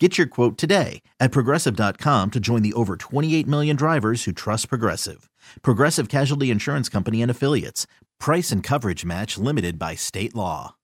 Get your quote today at progressive.com to join the over 28 million drivers who trust Progressive. Progressive Casualty Insurance Company and Affiliates. Price and coverage match limited by state law.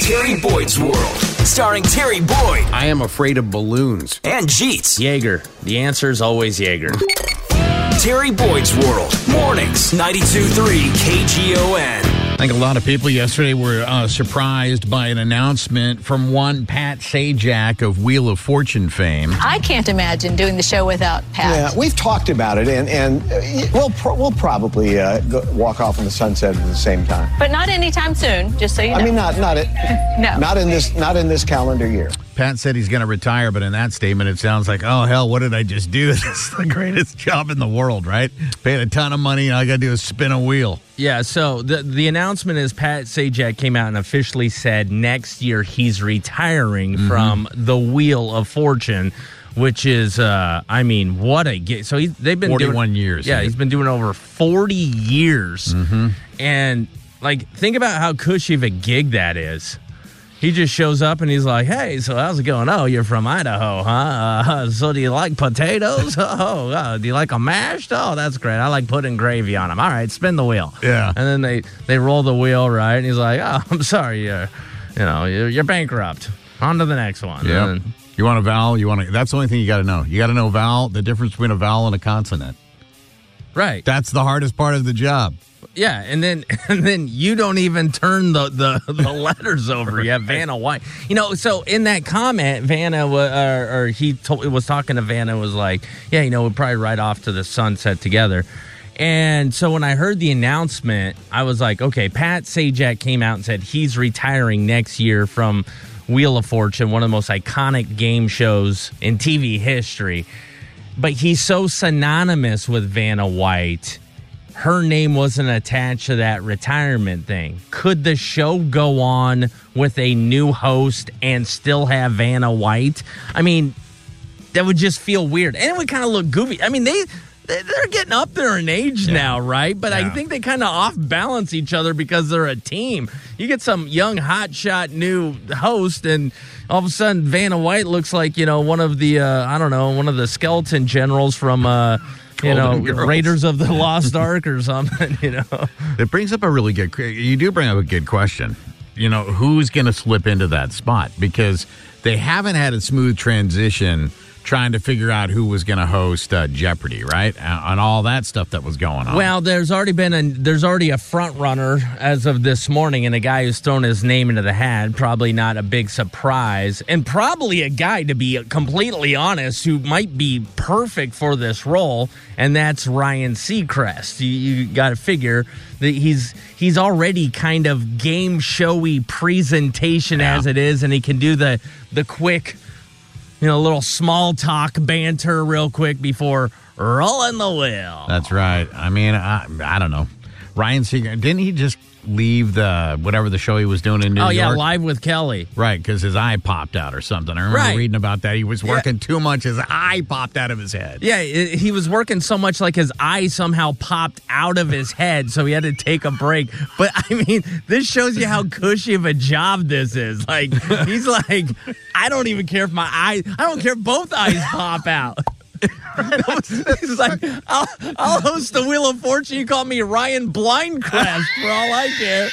Terry Boyd's World, starring Terry Boyd I am afraid of balloons. and Jeets. Jaeger. The answer is always Jaeger. Terry Boyd's World, mornings, 92.3 KGON. I think a lot of people yesterday were uh, surprised by an announcement from one Pat Sajak of Wheel of Fortune fame. I can't imagine doing the show without Pat. Yeah, we've talked about it, and and uh, we'll pro- we'll probably uh, go, walk off in the sunset at the same time. But not anytime soon, just so you know. I mean, not not it, No. not in this not in this calendar year. Pat said he's going to retire, but in that statement, it sounds like, oh, hell, what did I just do? This is the greatest job in the world, right? Paid a ton of money, and all I got to do is spin a wheel. Yeah, so the the announcement is Pat Sajak came out and officially said next year he's retiring from the Wheel of Fortune, which is, uh, I mean, what a gig. So he, they've been 41 doing, years, Yeah, yeah. he's been doing over forty years, and like think about how cushy of a gig that is. He just shows up and he's like, "Hey, so how's it going? Oh, you're from Idaho, huh? Uh, so do you like potatoes? Oh, uh, do you like them mashed? Oh, that's great. I like putting gravy on them. All right, spin the wheel. Yeah. And then they they roll the wheel right, and he's like, "Oh, I'm sorry, you're, you know, you're, you're bankrupt. On to the next one." Yeah. You want a vowel? You want to? That's the only thing you got to know. You got to know vowel, the difference between a vowel and a consonant. right. That's the hardest part of the job. Yeah, and then and then you don't even turn the the, the letters over. Have Vanna White. You know, so in that comment, Vanna or he told, was talking to Vanna was like, yeah, you know, we'll probably ride off to the sunset together. And so when I heard the announcement, I was like, okay, Pat Sajak came out and said he's retiring next year from Wheel of Fortune, one of the most iconic game shows in TV history. But he's so synonymous with Vanna White her name wasn't attached to that retirement thing. Could the show go on with a new host and still have Vanna White? I mean, that would just feel weird, and it would kind of look goofy. I mean, they they- they're getting up there in age now, right? But I think they kind of off balance each other because they're a team. You get some young hotshot new host, and all of a sudden Vanna White looks like you know one of the uh, I don't know one of the skeleton generals from. Uh, you know, Girls. Raiders of the Lost Ark or something, you know. It brings up a really good. You do bring up a good question. You know, who's going to slip into that spot because they haven't had a smooth transition trying to figure out who was going to host uh, Jeopardy, right? And all that stuff that was going on. Well, there's already been a there's already a front runner as of this morning, and a guy who's thrown his name into the hat. Probably not a big surprise, and probably a guy to be completely honest who might be perfect for this role, and that's Ryan Seacrest. You, you got to figure that he's he's already kind of game showy presentation Yeah. as it is, and he can do the the quick you know, a little small talk banter real quick before rolling the wheel. That's right. I mean, I, I don't know. Ryan Seeger, didn't he just leave the whatever the show he was doing in New oh, York? oh York? yeah, live with Kelly. Right, because his eye popped out or something. I remember Right. reading about that. He was working too much. His eye popped out of his head. Yeah, he was working so much like his eye somehow popped out of his head, so he had to take a break. But I mean, this shows you how cushy of a job this is. Like he's like, I don't even care if my eye, I don't care if both eyes pop out. he's like, I'll, I'll host the Wheel of Fortune. You call me Ryan Blindcrest for all I care.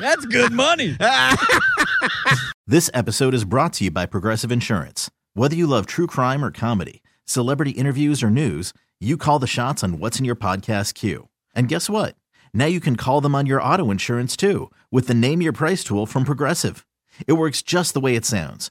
That's good money. This episode is brought to you by Progressive Insurance. Whether you love true crime or comedy, celebrity interviews or news, you call the shots on what's in your podcast queue. And guess what? Now you can call them on your auto insurance too with the Name Your Price tool from Progressive. It works just the way it sounds.